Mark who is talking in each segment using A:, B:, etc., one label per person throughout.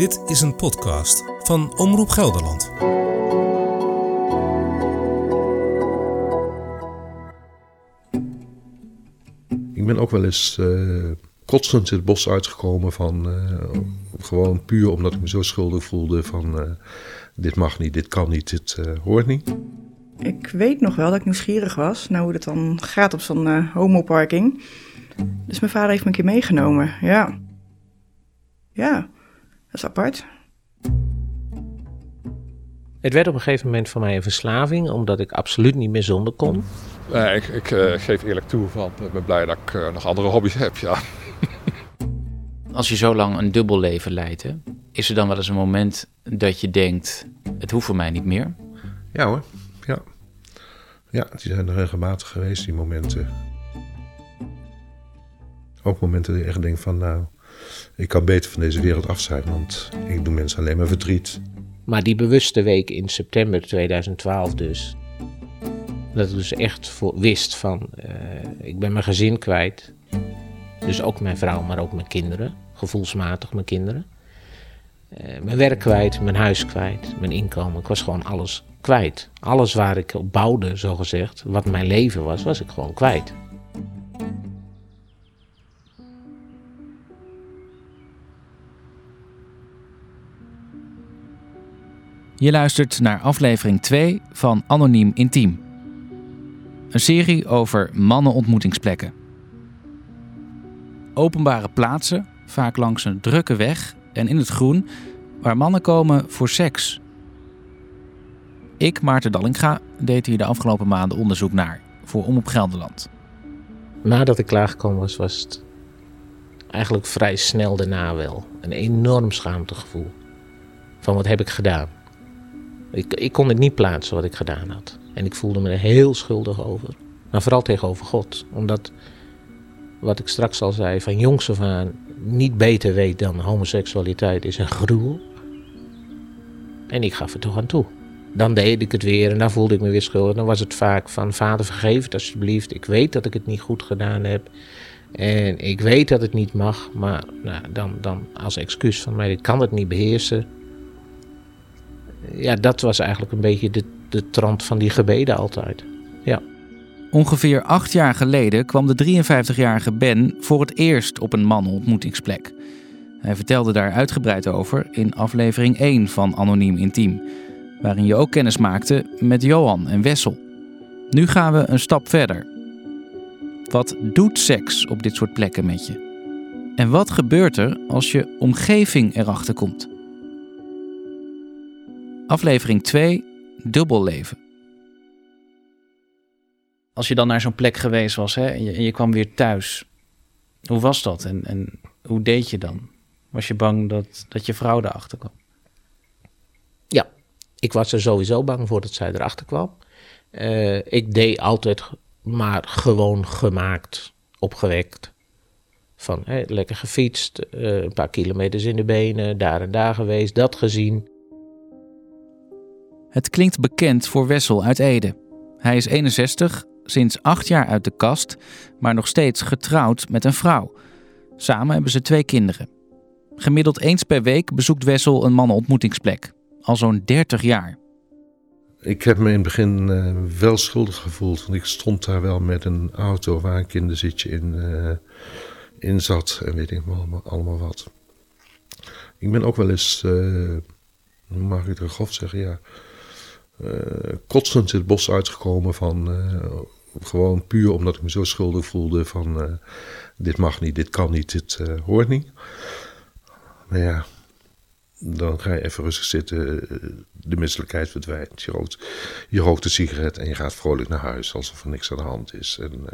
A: Dit is een podcast van Omroep Gelderland.
B: Ik ben ook wel eens uh, kotsend het bos uitgekomen van uh, gewoon puur omdat ik me zo schuldig voelde van uh, dit mag niet, dit kan niet, dit hoort niet.
C: Ik weet nog wel dat ik nieuwsgierig was naar hoe het dan gaat op zo'n homoparking. Dus mijn vader heeft me een keer meegenomen, ja. Ja, is apart.
D: Het werd op een gegeven moment voor mij een verslaving, omdat ik absoluut niet meer zonder kon.
E: Uh, ik, ik uh, geef eerlijk toe, van, ik ben blij dat ik uh, nog andere hobby's heb, ja.
F: Als je zo lang een dubbel leven leidt, hè, is er dan wel eens een moment dat je denkt, het hoeft voor mij niet meer?
B: Ja hoor, ja. Ja, die zijn er regelmatig geweest, die momenten. Ook momenten dat je echt denkt van, nou, ik kan beter van deze wereld af zijn, want ik doe mensen alleen maar verdriet.
D: Maar die bewuste week in september 2012 dus, dat ik dus echt voor, wist van, uh, ik ben mijn gezin kwijt. Dus ook mijn vrouw, maar ook mijn kinderen, gevoelsmatig mijn kinderen. Uh, mijn werk kwijt, mijn huis kwijt, mijn inkomen. Ik was gewoon alles kwijt. Alles waar ik op bouwde, zogezegd, wat mijn leven was, was ik gewoon kwijt.
G: Je luistert naar aflevering 2 van Anoniem Intiem. Een serie over mannenontmoetingsplekken. Openbare plaatsen, vaak langs een drukke weg en in het groen, waar mannen komen voor seks. Ik, Maarten Dallinga, deed hier de afgelopen maanden onderzoek naar voor Omroep Gelderland.
D: Nadat ik klaargekomen was, was het eigenlijk vrij snel daarna wel een enorm schaamtegevoel. Van wat heb ik gedaan? Ik, ik kon het niet plaatsen wat ik gedaan had. En ik voelde me er heel schuldig over. Maar vooral tegenover God. Omdat, wat ik straks al zei, van jongs af aan niet beter weet dan homoseksualiteit is een gruwel. En ik gaf er toch aan toe. Dan deed ik het weer en dan voelde ik me weer schuldig. Dan was het vaak van vader vergeef het alsjeblieft. Ik weet dat ik het niet goed gedaan heb. En ik weet dat het niet mag. Maar nou, dan, dan als excuus van mij, ik kan het niet beheersen ja, dat was eigenlijk een beetje de, de trant van die gebeden altijd. Ja.
G: Ongeveer acht jaar geleden kwam de 53-jarige Ben voor het eerst op een mannenontmoetingsplek. Hij vertelde daar uitgebreid over in aflevering 1 van Anoniem Intiem, waarin je ook kennis maakte met Johan en Wessel. Nu gaan we een stap verder. Wat doet seks op dit soort plekken met je? En wat gebeurt er als je omgeving erachter komt? Aflevering 2, Dubbelleven. Als je dan naar zo'n plek geweest was hè, en, je, en je kwam weer thuis, hoe was dat en, en hoe deed je dan? Was je bang dat, dat je vrouw erachter kwam?
D: Ja, ik was er sowieso bang voor dat zij erachter kwam. Uh, ik deed altijd maar gewoon gemaakt, opgewekt. Van hè, lekker gefietst, uh, een paar kilometers in de benen, daar en daar geweest, dat gezien.
G: Het klinkt bekend voor Wessel uit Ede. Hij is 61, sinds acht jaar uit de kast, maar nog steeds getrouwd met een vrouw. Samen hebben ze twee kinderen. Gemiddeld eens per week bezoekt Wessel een mannenontmoetingsplek. Al zo'n 30 jaar.
B: Ik heb me in het begin uh, wel schuldig gevoeld. Want ik stond daar wel met een auto waar een kinderzitje in, uh, in zat. En weet ik allemaal, allemaal wat. Ik ben ook wel eens, uh, mag ik het grof zeggen, ja, kotsend het bos uitgekomen van uh, gewoon puur omdat ik me zo schuldig voelde van uh, dit mag niet, dit kan niet, dit hoort niet. Maar ja, dan ga je even rustig zitten, de misselijkheid verdwijnt. Je rookt, je een sigaret en je gaat vrolijk naar huis alsof er niks aan de hand is. En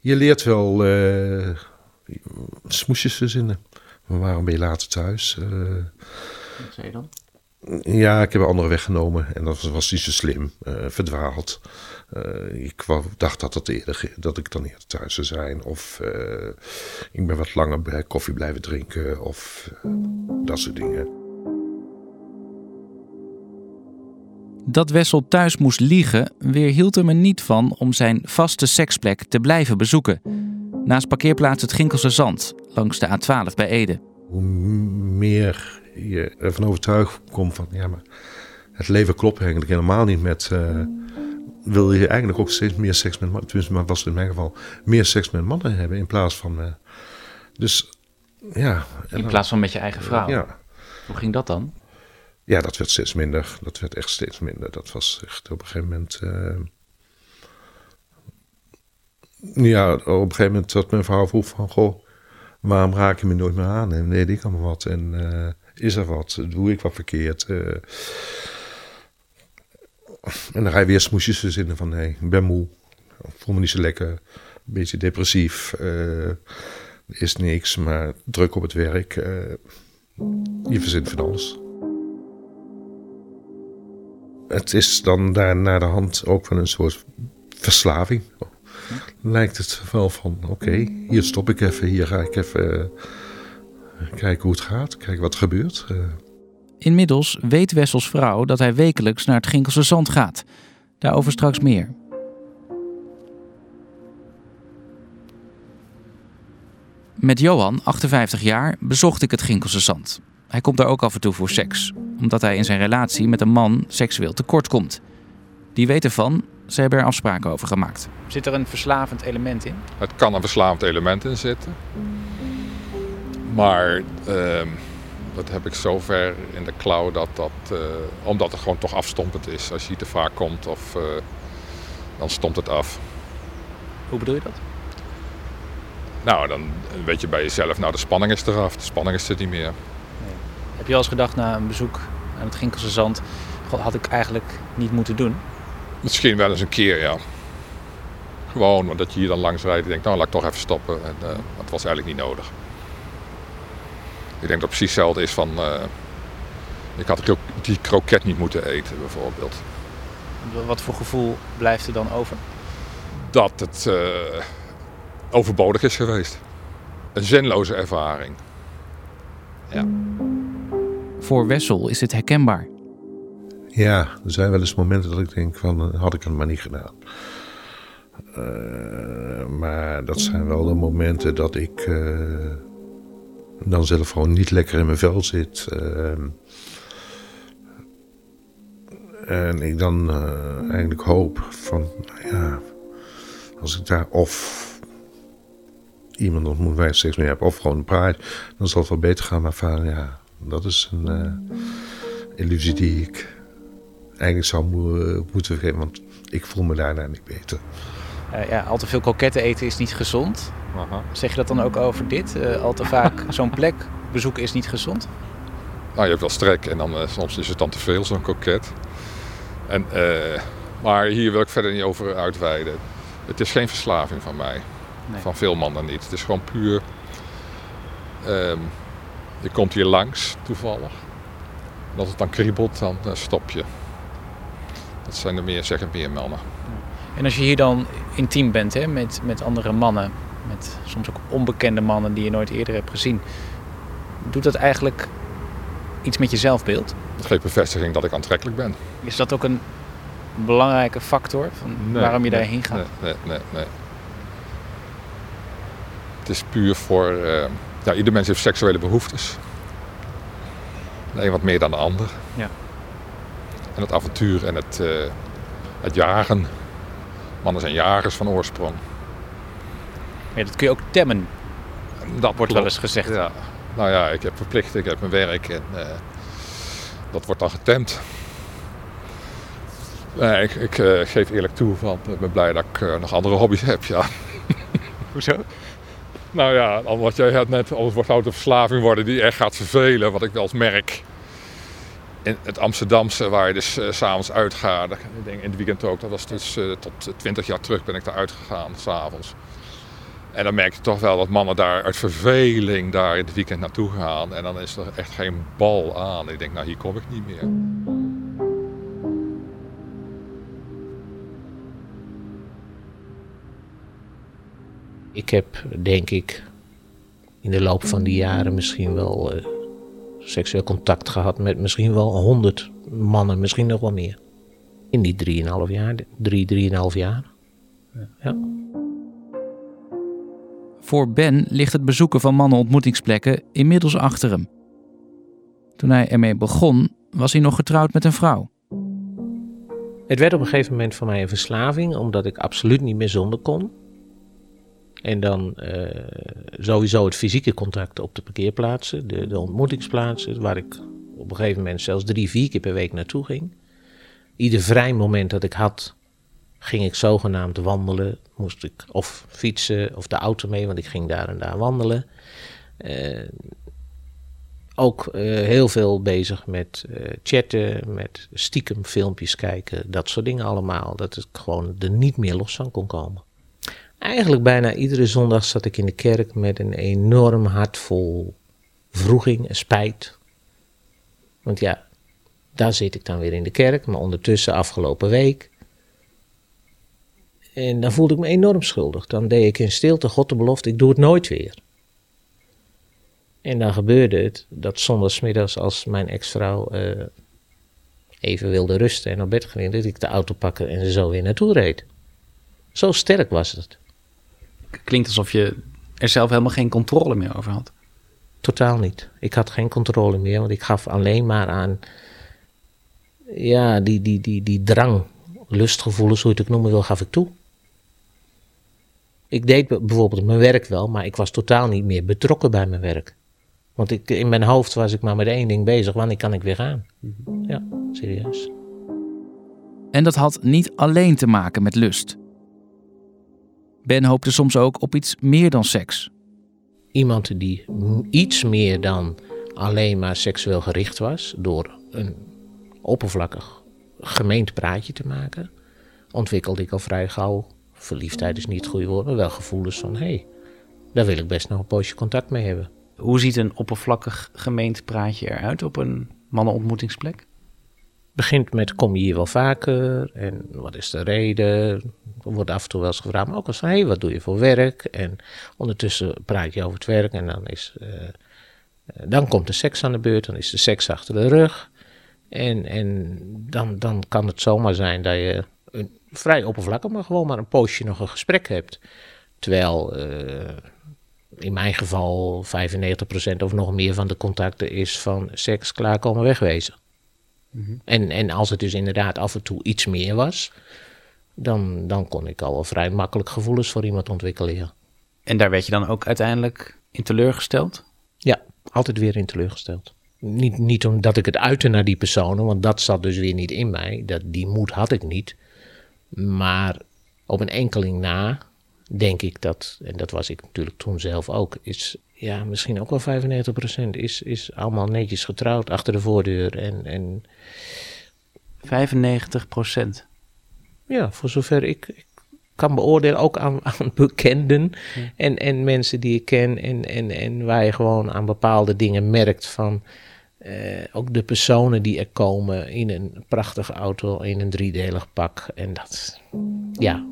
B: je leert wel smoesjes verzinnen. Maar waarom ben je later thuis?
F: Wat zei je dan?
B: Ja, ik heb een andere weg genomen en dat was niet zo slim, uh, verdwaald. Uh, ik dacht dat, het eerder, dat ik dan eerder thuis zou zijn. Of uh, ik ben wat langer bij koffie blijven drinken of dat soort dingen.
G: Dat Wessel thuis moest liegen weerhield hem er niet van om zijn vaste seksplek te blijven bezoeken. Naast parkeerplaats het Ginkelse Zand, langs de A12 bij Ede.
B: Hoe meer je ervan overtuigd komt van, ja, maar het leven klopt eigenlijk helemaal niet met. Uh, wil je eigenlijk ook steeds meer seks met mannen, tenminste, maar was het in mijn geval, meer seks met mannen hebben in plaats van. Uh, dus ja.
F: In plaats van met je eigen vrouw.
B: Ja.
F: Hoe ging dat dan?
B: Ja, dat werd steeds minder. Dat werd echt steeds minder. Dat was echt op een gegeven moment. Uh, ja, op een gegeven moment dat mijn vrouw vroeg van, goh, waarom raak je me nooit meer aan? En weet ik allemaal wat. En uh, is er wat? Doe ik wat verkeerd? Uh, en dan ga je weer smoesjes verzinnen van, nee, ik ben moe. Voel me niet zo lekker. Een beetje depressief. Uh, is niks, maar druk op het werk. je verzint van alles. Het is dan daar naar de hand ook van een soort verslaving lijkt het wel van: oké, hier stop ik even, hier ga ik even kijken hoe het gaat, kijken wat er gebeurt. Uh.
G: Inmiddels weet Wessels vrouw dat hij wekelijks naar het Ginkelse Zand gaat. Daarover straks meer. Met Johan, 58 jaar, bezocht ik het Ginkelse Zand. Hij komt daar ook af en toe voor seks, omdat hij in zijn relatie met een man seksueel tekort komt. Die weet ervan ze hebben er afspraken over gemaakt.
F: Zit er een verslavend element in?
E: Het kan een verslavend element in zitten. Maar uh, dat heb ik zover in de klauw dat dat, uh, omdat het gewoon toch afstompend is. Als je te vaak komt, of, uh, dan stomt het af.
F: Hoe bedoel je dat?
E: Nou, dan weet je bij jezelf, nou de spanning is eraf, de spanning is er niet meer.
F: Nee. Heb je al eens gedacht na een bezoek aan het Ginkelse Zand, had ik eigenlijk niet moeten doen?
E: Misschien wel eens een keer, ja. Gewoon omdat je hier dan langs rijdt en denkt, nou laat ik toch even stoppen. En, uh, het was eigenlijk niet nodig. Ik denk dat het precies hetzelfde is van, uh, ik had die kroket niet moeten eten bijvoorbeeld.
F: Wat voor gevoel blijft er dan over?
E: Dat het uh, overbodig is geweest. Een zinloze ervaring. Ja.
G: Voor Wessel is dit herkenbaar.
B: Ja, er zijn wel eens momenten dat ik denk van, had ik het maar niet gedaan. Uh, maar dat zijn wel de momenten dat ik uh, dan zelf gewoon niet lekker in mijn vel zit. Uh, en ik dan eigenlijk hoop van, nou ja, als ik daar of iemand ontmoet waar ik steeds meer heb, of gewoon praat, dan zal het wel beter gaan. Maar van, ja, dat is een illusie die ik eigenlijk zou moeten vergeten. Want ik voel me daarna niet beter.
F: Uh, ja, al te veel kroketten eten is niet gezond. Aha. Zeg je dat dan ook over dit? Uh, al te vaak zo'n plek bezoeken is niet gezond?
E: Nou, je hebt wel strek en dan, uh, soms is het dan te veel, zo'n kroket. En, maar hier wil ik verder niet over uitweiden. Het is geen verslaving van mij. Nee. Van veel mannen niet. Het is gewoon puur... Um, je komt hier langs, toevallig. En als het dan kriebelt, dan stop je. Dat zijn er meer, zeggen meer mannen.
F: En als je hier dan intiem bent hè, met, met andere mannen, met soms ook onbekende mannen die je nooit eerder hebt gezien, doet dat eigenlijk iets met je zelfbeeld?
E: Dat geeft bevestiging dat ik aantrekkelijk ben.
F: Is dat ook een belangrijke factor van waarom je daarheen gaat?
E: Nee, nee, nee, nee. Het is puur voor. Uh, ja, ieder mens heeft seksuele behoeftes. De een wat meer dan de ander.
F: Ja
E: en het avontuur en het, uh, het jagen. Mannen zijn jagers van oorsprong.
F: Ja, dat kun je ook temmen.
E: Dat wordt
F: wel eens gezegd.
E: Ja. Nou ja, ik heb verplichting, ik heb mijn werk en uh, dat wordt dan getemd. Nee, ik, ik uh, geef eerlijk toe, van, ik ben blij dat ik nog andere hobby's heb, ja.
F: Hoezo?
E: Nou ja, wat jij had net, anders wordt het een verslaving worden die echt gaat vervelen, wat ik wel eens merk het Amsterdamse, waar je dus uh, s'avonds uitgaat. Ik denk in het weekend ook. Dat was dus uh, tot 20 jaar terug ben ik daar uitgegaan, s'avonds. En dan merk je toch wel dat mannen daar uit verveling daar in het weekend naartoe gaan. En dan is er echt geen bal aan. Ik denk, nou hier kom ik niet meer.
D: Ik heb, denk ik, in de loop van die jaren misschien wel... Seksueel contact gehad met misschien wel honderd mannen, misschien nog wel meer. In die 3,5 jaar, 3, 3,5 jaar. Ja.
G: Voor Ben ligt het bezoeken van mannenontmoetingsplekken inmiddels achter hem. Toen hij ermee begon, was hij nog getrouwd met een vrouw.
D: Het werd op een gegeven moment voor mij een verslaving, omdat ik absoluut niet meer zonder kon. En dan eh, sowieso het fysieke contact op de parkeerplaatsen, de, ontmoetingsplaatsen, waar ik op een gegeven moment zelfs drie, vier keer per week naartoe ging. Ieder vrij moment dat ik had, ging ik zogenaamd wandelen. Moest ik of fietsen of de auto mee, want ik ging daar en daar wandelen. Uh, ook uh, heel veel bezig met chatten, met stiekem filmpjes kijken, dat soort dingen allemaal. Dat ik gewoon er niet meer los van kon komen. Eigenlijk bijna iedere zondag zat ik in de kerk met een enorm hart vol vroeging en spijt. Want ja, daar zit ik dan weer in de kerk, maar ondertussen afgelopen week. En dan voelde ik me enorm schuldig. Dan deed ik in stilte God de belofte, ik doe het nooit weer. En dan gebeurde het dat zondagsmiddags als mijn ex-vrouw uh, even wilde rusten en op bed ging, dat ik de auto pakken en zo weer naartoe reed. Zo sterk was het.
F: Klinkt alsof je er zelf helemaal geen controle meer over had.
D: Totaal niet. Ik had geen controle meer, want ik gaf alleen maar aan ja, die, die, die, die drang, lustgevoelens, hoe je het ook noemen wil, gaf ik toe. Ik deed bijvoorbeeld mijn werk wel, maar ik was totaal niet meer betrokken bij mijn werk. Want ik, in mijn hoofd was ik maar met één ding bezig. Wanneer kan ik weer gaan? Ja, serieus.
G: En dat had niet alleen te maken met lust. Ben hoopte soms ook op iets meer dan seks.
D: Iemand die iets meer dan alleen maar seksueel gericht was, door een oppervlakkig gemeend praatje te maken, ontwikkelde ik al vrij gauw, verliefdheid is niet het goede woord, maar wel gevoelens van hé, hey, daar wil ik best nog een poosje contact mee hebben.
F: Hoe ziet een oppervlakkig gemeend praatje eruit op een mannenontmoetingsplek?
D: begint met kom je hier wel vaker en wat is de reden? Wordt af en toe wel eens gevraagd, maar ook eens van hé, hey, wat doe je voor werk? En ondertussen praat je over het werk en dan is, uh, dan komt de seks aan de beurt, dan is de seks achter de rug. En, en dan, dan kan het zomaar zijn dat je een, vrij oppervlakkig, maar gewoon maar een poosje nog een gesprek hebt. Terwijl uh, in mijn geval 95% of nog meer van de contacten is van seks, klaarkomen, wegwezen. Mhm. en, en als het dus inderdaad af en toe iets meer was, dan, dan kon ik al wel vrij makkelijk gevoelens voor iemand ontwikkelen. Ja.
F: En daar werd je dan ook uiteindelijk in teleurgesteld?
D: Ja, altijd weer in teleurgesteld. Niet, niet omdat ik het uitte naar die personen, want dat zat dus weer niet in mij. Dat, die moed had ik niet. Maar op een enkeling na denk ik dat, en dat was ik natuurlijk toen zelf ook, is ja, misschien ook wel 95% is, is allemaal netjes getrouwd achter de voordeur. En, en
F: 95%?
D: Ja, voor zover ik, ik kan beoordelen, ook aan, aan bekenden en, en mensen die ik ken. En, en, en waar je gewoon aan bepaalde dingen merkt van. Uh, ook de personen die er komen in een prachtige auto, in een driedelig pak. En dat, ja.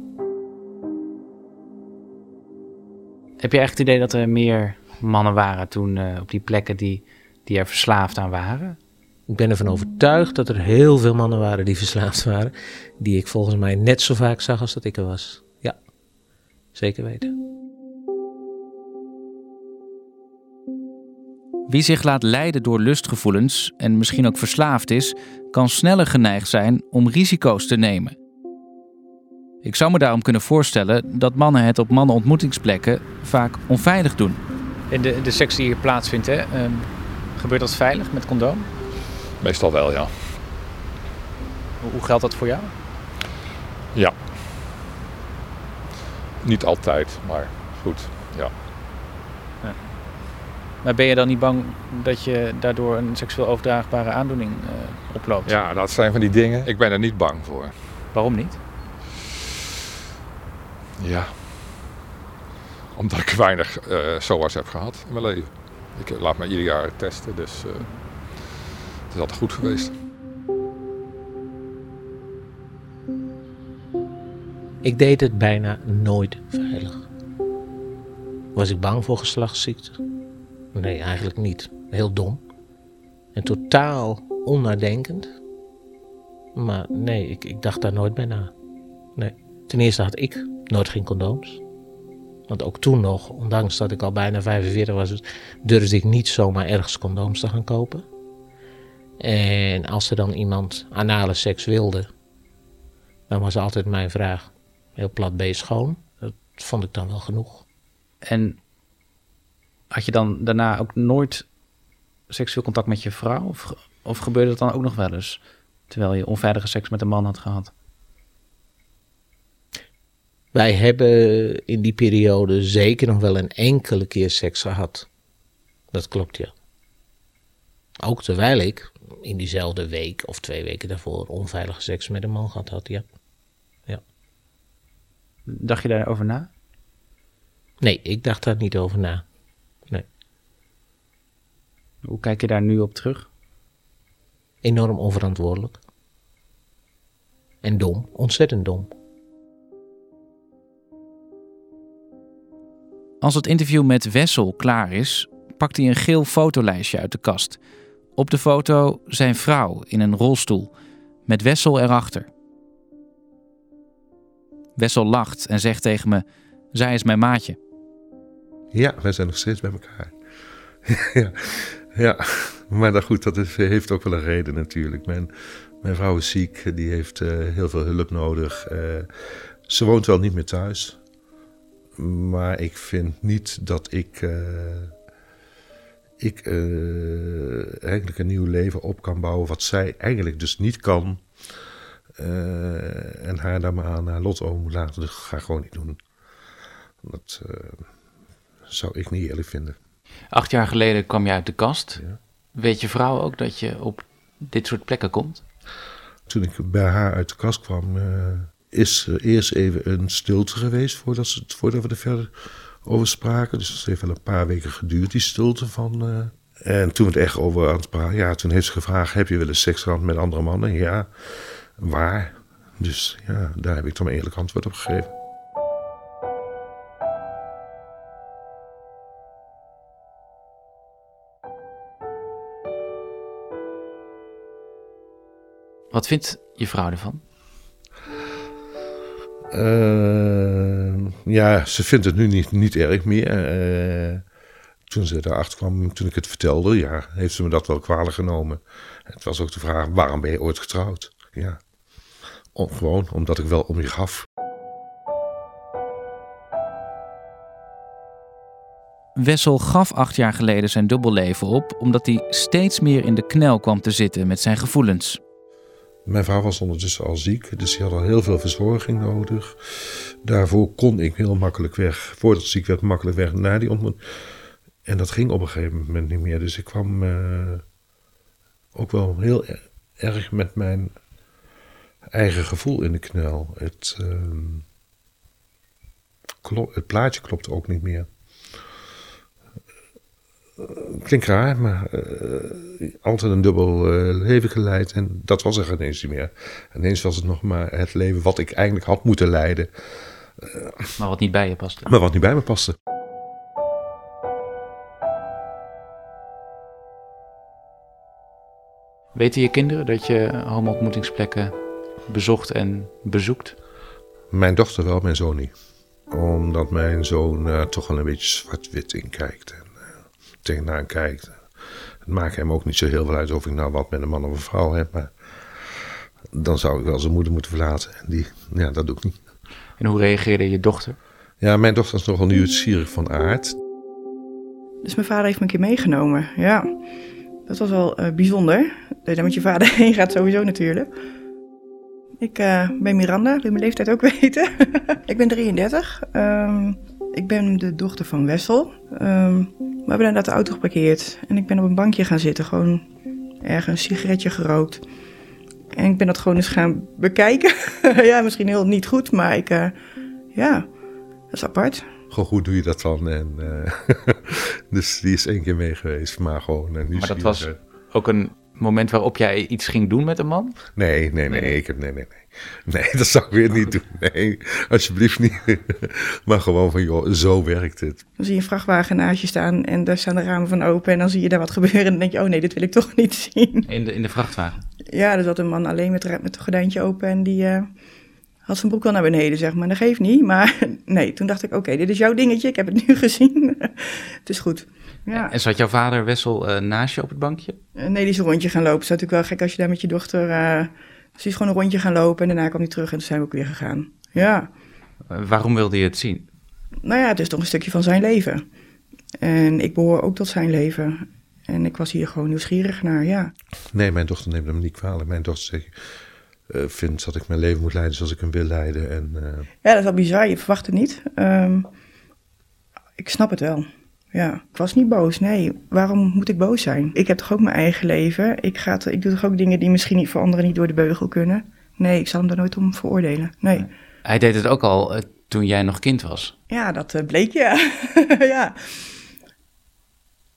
F: Heb je echt het idee dat er meer mannen waren toen uh, op die plekken die, die er verslaafd aan waren?
D: Ik ben ervan overtuigd dat er heel veel mannen waren die verslaafd waren. Die ik volgens mij net zo vaak zag als dat ik er was. Ja, zeker weten.
G: Wie zich laat leiden door lustgevoelens en misschien ook verslaafd is, kan sneller geneigd zijn om risico's te nemen. Ik zou me daarom kunnen voorstellen dat mannen het op mannenontmoetingsplekken vaak onveilig doen.
F: En de, de seks die hier plaatsvindt, hè, um, gebeurt dat veilig met condoom?
E: Meestal wel, ja.
F: Hoe geldt dat voor jou?
E: Ja. Niet altijd, maar goed, ja. ja.
F: Maar ben je dan niet bang dat je daardoor een seksueel overdraagbare aandoening uh, oploopt?
E: Ja, dat zijn van die dingen. Ik ben er niet bang voor.
F: Waarom niet?
E: Ja, omdat ik weinig uh, SOA's heb gehad in mijn leven. Ik laat me ieder jaar testen, dus uh, het is altijd goed geweest.
D: Ik deed het bijna nooit veilig. Was ik bang voor geslachtsziekten? Nee, eigenlijk niet. Heel dom. En totaal onnadenkend. Maar nee, ik, ik dacht daar nooit bij na. Nee. Ten eerste had ik nooit geen condooms. Want ook toen nog, ondanks dat ik al bijna 45 was, durfde ik niet zomaar ergens condooms te gaan kopen. En als er dan iemand anale seks wilde, dan was altijd mijn vraag: heel plat ben je schoon? Dat vond ik dan wel genoeg.
G: En had je dan daarna ook nooit seksueel contact met je vrouw? Of, of gebeurde dat dan ook nog wel eens? Terwijl je onveilige seks met een man had gehad?
D: Wij hebben in die periode zeker nog wel een enkele keer seks gehad. Dat klopt, ja. Ook terwijl ik in diezelfde week of twee weken daarvoor onveilige seks met een man gehad had, ja. ja.
G: Dacht je daarover na?
D: Nee, ik dacht daar niet over na. Nee.
G: Hoe kijk je daar nu op terug?
D: Enorm onverantwoordelijk. En dom, ontzettend dom.
G: Als het interview met Wessel klaar is, pakt hij een geel fotolijstje uit de kast. Op de foto zijn vrouw in een rolstoel, met Wessel erachter. Wessel lacht en zegt tegen me: Zij is mijn maatje.
B: Ja, wij zijn nog steeds bij elkaar. ja, ja, maar dan goed, dat is, heeft ook wel een reden natuurlijk. Mijn, mijn vrouw is ziek, die heeft uh, heel veel hulp nodig. Uh, ze woont wel niet meer thuis. Maar ik vind niet dat ik, uh, ik eigenlijk een nieuw leven op kan bouwen. Wat zij eigenlijk dus niet kan. en haar dan maar aan haar lot over moet laten. Dus ga gewoon niet doen. Dat zou ik niet eerlijk vinden.
G: Acht jaar geleden kwam je uit de kast. Ja. Weet je vrouw ook dat je op dit soort plekken komt?
B: Toen ik bij haar uit de kast kwam, uh, is er eerst even een stilte geweest voordat, ze, voordat we er verder over spraken. Dus het heeft wel een paar weken geduurd, die stilte van. Uh, en toen het echt over aan het praten, ja, toen heeft ze gevraagd: heb je wel eens seks gehad met andere mannen? Ja, waar? Dus ja, daar heb ik dan een eerlijk antwoord op gegeven.
G: Wat vindt je vrouw ervan?
B: Uh, ja, ze vindt het nu niet, niet erg meer. Uh, toen ze daarachter kwam, toen ik het vertelde, ja, heeft ze me dat wel kwalijk genomen. Het was ook de vraag, waarom ben je ooit getrouwd? Ja, gewoon omdat ik wel om je gaf.
G: Wessel gaf acht jaar geleden zijn dubbelleven op omdat hij steeds meer in de knel kwam te zitten met zijn gevoelens.
B: Mijn vrouw was ondertussen al ziek, dus die had al heel veel verzorging nodig. Daarvoor kon ik heel makkelijk weg, voordat ik ziek werd, makkelijk weg naar die ontmoeting. En dat ging op een gegeven moment niet meer. Dus ik kwam uh, ook wel heel erg met mijn eigen gevoel in de knel. Het, uh, het plaatje klopte ook niet meer. Klinkt raar, maar uh, altijd een dubbel uh, leven geleid. En dat was er ineens niet meer. Ineens was het nog maar het leven wat ik eigenlijk had moeten leiden.
G: Uh, maar wat niet bij je paste.
B: Maar wat niet bij me paste.
G: Weten je kinderen dat je homo-ontmoetingsplekken bezocht en bezoekt?
B: Mijn dochter wel, mijn zoon niet. Omdat mijn zoon toch wel een beetje zwart-wit in kijkt tegenaan kijkt. Het maakt hem ook niet zo heel veel uit of ik nou wat met een man of een vrouw heb. Maar dan zou ik wel zijn moeder moeten verlaten. En die, ja, dat doe ik niet.
G: En hoe reageerde je dochter?
B: Ja, mijn dochter is nogal nieuwsgierig van aard.
C: Dus mijn vader heeft me een keer meegenomen. Ja, dat was wel uh, bijzonder. Dat je daar met je vader heen gaat sowieso natuurlijk. Ik uh, ben Miranda, wil mijn leeftijd ook weten. ik ben 33. Um, ik ben de dochter van Wessel. Um, we hebben inderdaad de auto geparkeerd. En ik ben op een bankje gaan zitten. Gewoon ergens een sigaretje gerookt. En ik ben dat gewoon eens gaan bekijken. ja, misschien heel niet goed, maar ik... Uh, ja, dat is apart.
B: Goh, hoe doe je dat dan? En, uh, dus die is één keer mee geweest, maar gewoon... Uh,
G: maar dat was ook een moment waarop jij iets ging doen met een man?
B: Nee, nee, nee. nee. Ik heb, nee, nee, nee. Nee, dat zou ik weer niet doen. Nee, alsjeblieft niet. Maar gewoon van, joh, zo werkt het.
C: Dan zie je een vrachtwagen naast je staan en daar staan de ramen van open. En dan zie je daar wat gebeuren en dan denk je, oh nee, dit wil ik toch niet zien.
G: In de, in de vrachtwagen?
C: Ja, er zat een man alleen met, met het gordijntje open en die uh, had zijn broek wel naar beneden, zeg maar. Dat geeft niet, maar nee, toen dacht ik, oké, dit is jouw dingetje, ik heb het nu gezien. het is goed. Ja.
G: En zat jouw vader Wessel eh, naast je op het bankje?
C: Eh, Nee, die is een rondje gaan lopen. Het is natuurlijk wel gek als je daar met je dochter... dus die is gewoon een rondje gaan lopen en daarna kwam hij terug en toen zijn we ook weer gegaan. Ja.
G: Waarom wilde je het zien?
C: Nou ja, het is toch een stukje van zijn leven. En ik behoor ook tot zijn leven. En ik was hier gewoon nieuwsgierig naar, ja.
B: Nee, mijn dochter neemt hem niet kwalijk. Mijn dochter zegt, eh, vindt dat ik mijn leven moet leiden zoals ik hem wil leiden. En, eh,
C: Ja, dat is wel bizar. Je verwacht het niet. Ehm, ik snap het wel. Ja, ik was niet boos. Nee, waarom moet ik boos zijn? Ik heb toch ook mijn eigen leven. Ik, ga ik doe toch ook dingen die misschien niet voor anderen niet door de beugel kunnen. Nee, ik zal hem daar nooit om veroordelen. Nee.
G: Hij deed het ook al eh, toen jij nog kind was.
C: Ja, dat eh, bleek ja. ja.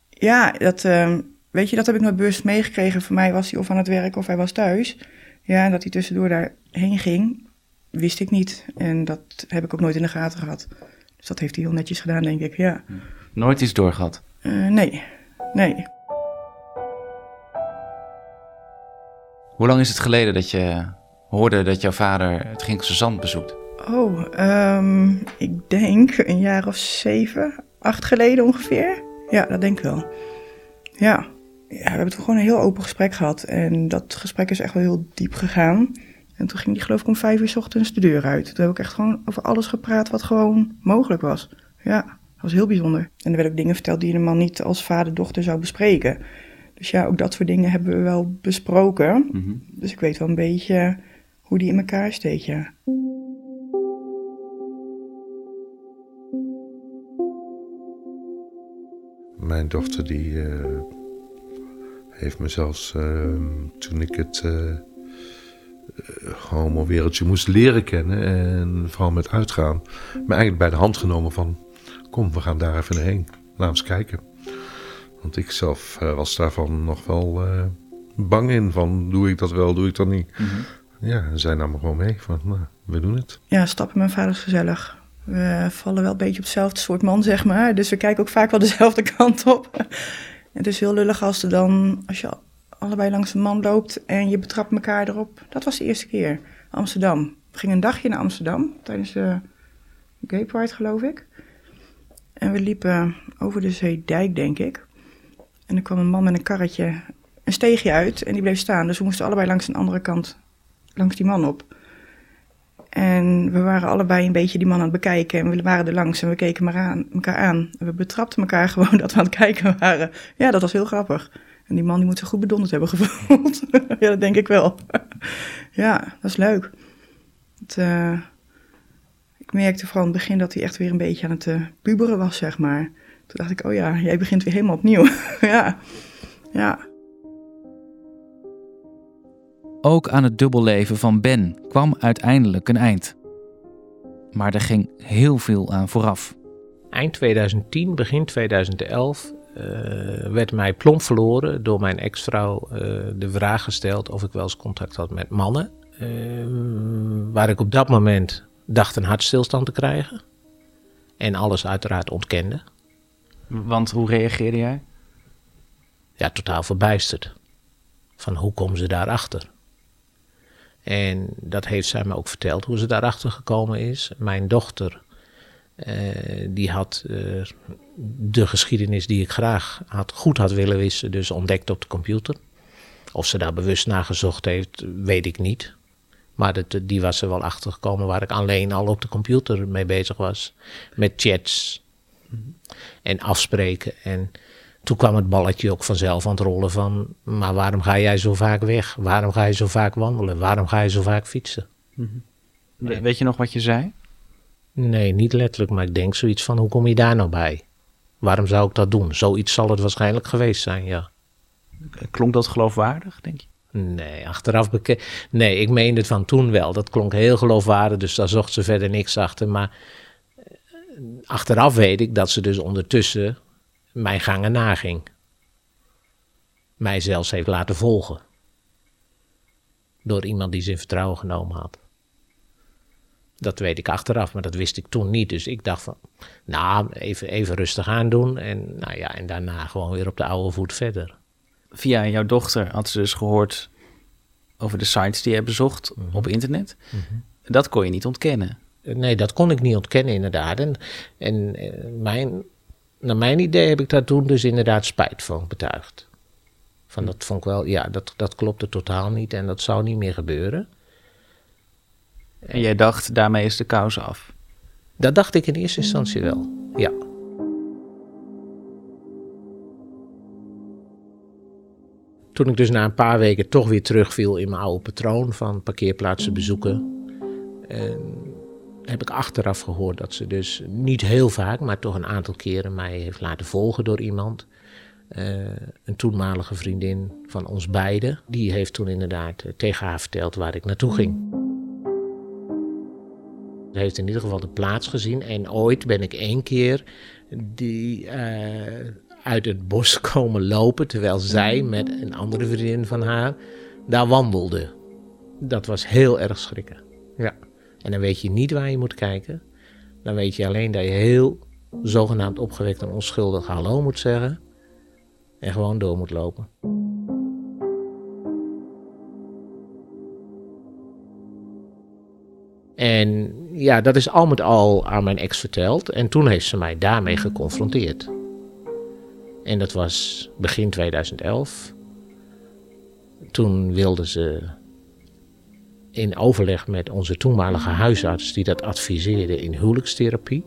C: Ja, dat, ehm, weet je, dat heb ik nooit bewust meegekregen. Voor mij was hij of aan het werk of hij was thuis. Ja, en dat hij tussendoor daarheen ging, wist ik niet. En dat heb ik ook nooit in de gaten gehad. Dus dat heeft hij heel netjes gedaan, denk ik. Ja.
G: Nooit iets doorgehad.
C: Eh, nee, nee.
G: Hoe lang is het geleden dat je hoorde dat jouw vader het Ginkelse Zand bezoekt?
C: Oh, ehm, ik denk een jaar of zeven, acht geleden ongeveer. Ja, dat denk ik wel. Ja. ja, we hebben toen gewoon een heel open gesprek gehad. En dat gesprek is echt wel heel diep gegaan. En toen ging die geloof ik om vijf uur 's ochtends de deur uit. Toen heb ik echt gewoon over alles gepraat wat gewoon mogelijk was. Ja, dat was heel bijzonder. En er werden ook dingen verteld die een man niet als vader-dochter zou bespreken. Dus ja, ook dat soort dingen hebben we wel besproken. Dus ik weet wel een beetje hoe die in elkaar steekt, ja.
B: Mijn dochter die eh, heeft me zelfs ehm, toen ik het eh, eh, homo-wereldje moest leren kennen en vooral met uitgaan, me eigenlijk bij de hand genomen van kom we gaan daar even heen, laat eens kijken. Want ik zelf eh, was daarvan nog wel eh, bang in van doe ik dat wel, doe ik dat niet. Ja, en zij nam me gewoon mee van nou, we doen het.
C: Ja, stappen mijn vader is gezellig. We vallen wel een beetje op hetzelfde soort man, zeg maar. Dus we kijken ook vaak wel dezelfde kant op. Het is heel lullig als, er dan, als je allebei langs een man loopt en je betrapt elkaar erop. Dat was de eerste keer. Amsterdam. We gingen een dagje naar Amsterdam tijdens de Gay Pride, geloof ik. En we liepen over de Zeedijk, denk ik. En er kwam een man met een karretje een steegje uit en die bleef staan. Dus we moesten allebei langs een andere kant, langs die man op. En we waren allebei een beetje die man aan het bekijken. En we waren er langs en we keken maar aan, elkaar aan. En we betrapten elkaar gewoon dat we aan het kijken waren. Ja, dat was heel grappig. En die man die moet zich goed bedonderd hebben gevoeld. ja, dat denk ik wel. ja, dat is leuk. Het, eh, ik merkte vooral in het begin dat hij echt weer een beetje aan het eh, puberen was, zeg maar. Toen dacht ik, oh ja, jij begint weer helemaal opnieuw. ja, ja.
G: Ook aan het dubbelleven van Ben kwam uiteindelijk een eind. Maar er ging heel veel aan vooraf.
D: Eind 2010, begin 2011 eh, werd mij plomp verloren door mijn ex-vrouw eh, de vraag gesteld of ik wel eens contact had met mannen. Waar ik op dat moment dacht een hartstilstand te krijgen. En alles uiteraard ontkende.
G: Want hoe reageerde jij?
D: ja, totaal verbijsterd. Van hoe komen ze daarachter? En dat heeft zij me ook verteld, hoe ze daarachter gekomen is. Mijn dochter, eh, die had eh, de geschiedenis die ik graag had, goed had willen wissen, dus ontdekt op de computer. Of ze daar bewust naar gezocht heeft, weet ik niet. Maar dat, die was er wel achter gekomen waar ik alleen al op de computer mee bezig was. Met chats en afspreken. En toen kwam het balletje ook vanzelf aan het rollen van... maar waarom ga jij zo vaak weg? Waarom ga je zo vaak wandelen? Waarom ga je zo vaak fietsen?
G: We- Weet je nog wat je zei?
D: Nee, niet letterlijk, maar ik denk zoiets van... hoe kom je daar nou bij? Waarom zou ik dat doen? Zoiets zal het waarschijnlijk geweest zijn, ja.
G: Klonk dat geloofwaardig, denk je?
D: Nee, achteraf. Nee, ik meende het van toen wel. Dat klonk heel geloofwaardig, dus daar zocht ze verder niks achter. Maar eh, achteraf weet ik dat ze dus ondertussen mijn gangen naging. Mij zelfs heeft laten volgen. Door iemand die ze in vertrouwen genomen had. Dat weet ik achteraf, maar dat wist ik toen niet. Dus ik dacht van, nou, even, even rustig aandoen. En, nou ja, en daarna gewoon weer op de oude voet verder.
G: Via jouw dochter had ze dus gehoord over de sites die je bezocht op internet. Dat kon je niet ontkennen.
D: Nee, dat kon ik niet ontkennen, inderdaad. En, en eh, mijn naar mijn idee heb ik daar toen dus inderdaad spijt van betuigd. Van dat vond ik wel, ja, dat, dat klopte totaal niet en dat zou niet meer gebeuren.
G: En jij dacht, daarmee is de kous af.
D: Dat dacht ik in eerste instantie wel, ja. Toen ik dus na een paar weken toch weer terugviel in mijn oude patroon van parkeerplaatsen bezoeken. En heb ik achteraf gehoord dat ze dus niet heel vaak, maar toch een aantal keren mij heeft laten volgen door iemand. Uh, een toenmalige vriendin van ons beiden. Die heeft toen inderdaad eh, tegen haar verteld waar ik naartoe ging. Ze heeft in ieder geval de plaats gezien. En ooit ben ik één keer die, uh, uit het bos komen lopen. Terwijl zij met een andere vriendin van haar daar wandelde. Dat was heel erg schrikken. Ja. En dan weet je niet waar je moet kijken. Dan weet je alleen dat je heel zogenaamd opgewekt en onschuldig hallo moet zeggen. En gewoon door moet lopen. En ja, dat is al met al aan mijn ex verteld. En toen heeft ze mij daarmee geconfronteerd. En dat was begin 2011. Toen wilde ze in overleg met onze toenmalige huisarts, die dat adviseerde in huwelijkstherapie,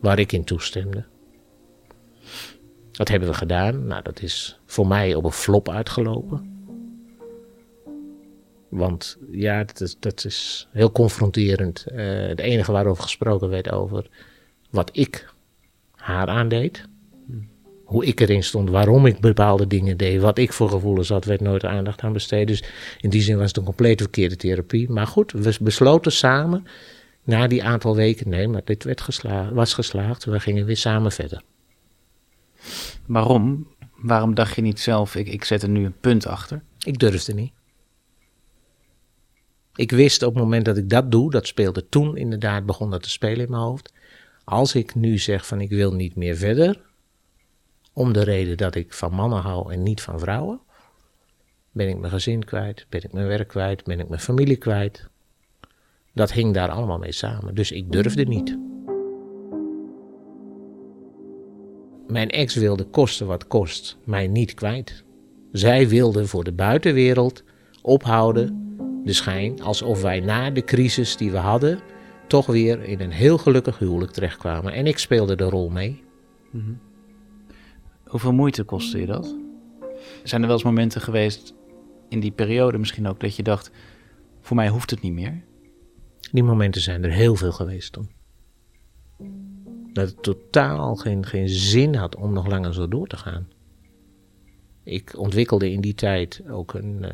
D: waar ik in toestemde. Dat hebben we gedaan. Nou, dat is voor mij op een flop uitgelopen. Want ja, dat is, dat is heel confronterend. Uh, het enige waarover gesproken werd over wat ik haar aandeed hoe ik erin stond, waarom ik bepaalde dingen deed, wat ik voor gevoelens had, werd nooit aandacht aan besteed. Dus in die zin was het een compleet verkeerde therapie. Maar goed, we besloten samen na die aantal weken, nee, maar dit werd geslaagd, was geslaagd. We gingen weer samen verder.
G: Waarom? Waarom dacht je niet zelf, ik, ik zet er nu een punt achter?
D: Ik durfde niet. Ik wist op het moment dat ik dat doe, dat speelde toen inderdaad, begon dat te spelen in mijn hoofd. Als ik nu zeg van ik wil niet meer verder, om de reden dat ik van mannen hou en niet van vrouwen. Ben ik mijn gezin kwijt, ben ik mijn werk kwijt, ben ik mijn familie kwijt. Dat hing daar allemaal mee samen, dus ik durfde niet. Mijn ex wilde kosten wat kost mij niet kwijt. Zij wilde voor de buitenwereld ophouden de schijn alsof wij na de crisis die we hadden toch weer in een heel gelukkig huwelijk terechtkwamen. En ik speelde de rol mee. Mm
G: Hoeveel moeite kostte je dat? Zijn er wel eens momenten geweest in die periode misschien ook dat je dacht: voor mij hoeft het niet meer?
D: Die momenten zijn er heel veel geweest toen. Dat het totaal geen, geen zin had om nog langer zo door te gaan. Ik ontwikkelde in die tijd ook een. Uh,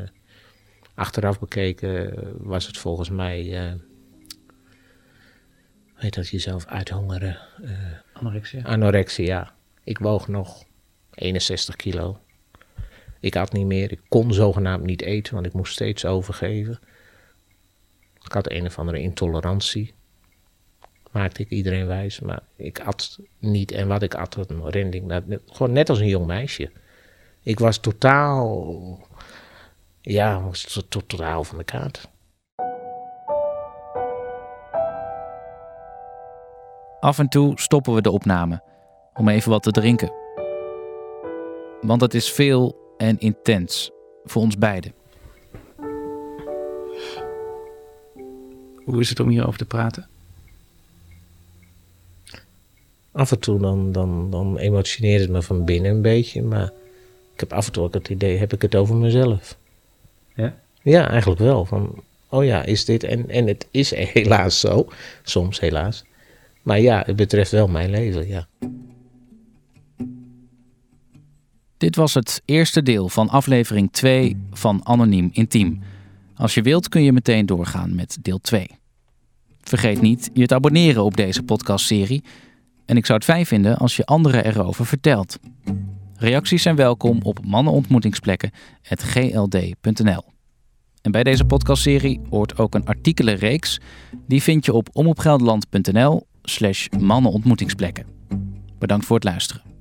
D: achteraf bekeken was het volgens mij. Uh, weet dat jezelf uithongeren?
G: Uh, anorexia.
D: Anorexia. Ik woog nog 61 kilo. Ik had niet meer. Ik kon zogenaamd niet eten, want ik moest steeds overgeven. Ik had een of andere intolerantie. Maakte ik iedereen wijs, maar ik at niet. En wat ik at, een rending. Gewoon net als een jong meisje. Ik was totaal. Ja, was totaal van de kaart.
G: Af en toe stoppen we de opname om even wat te drinken. Want het is veel en intens voor ons beiden. Hoe is het om hierover te praten?
D: Af en toe dan, dan, dan emotioneert het me van binnen een beetje, maar ik heb af en toe ook het idee, heb ik het over mezelf?
G: Ja?
D: Ja, eigenlijk wel. Van, oh ja, is dit? En, en het is helaas zo, soms helaas. Maar ja, het betreft wel mijn leven, ja.
G: Dit was het eerste deel van aflevering 2 van Anoniem Intiem. Als je wilt kun je meteen doorgaan met deel 2. Vergeet niet je te abonneren op deze podcastserie. En ik zou het fijn vinden als je anderen erover vertelt. Reacties zijn welkom op mannenontmoetingsplekken.gld.nl. En bij deze podcastserie hoort ook een artikelenreeks. Die vind je op omopgelderland.nl slash mannenontmoetingsplekken. Bedankt voor het luisteren.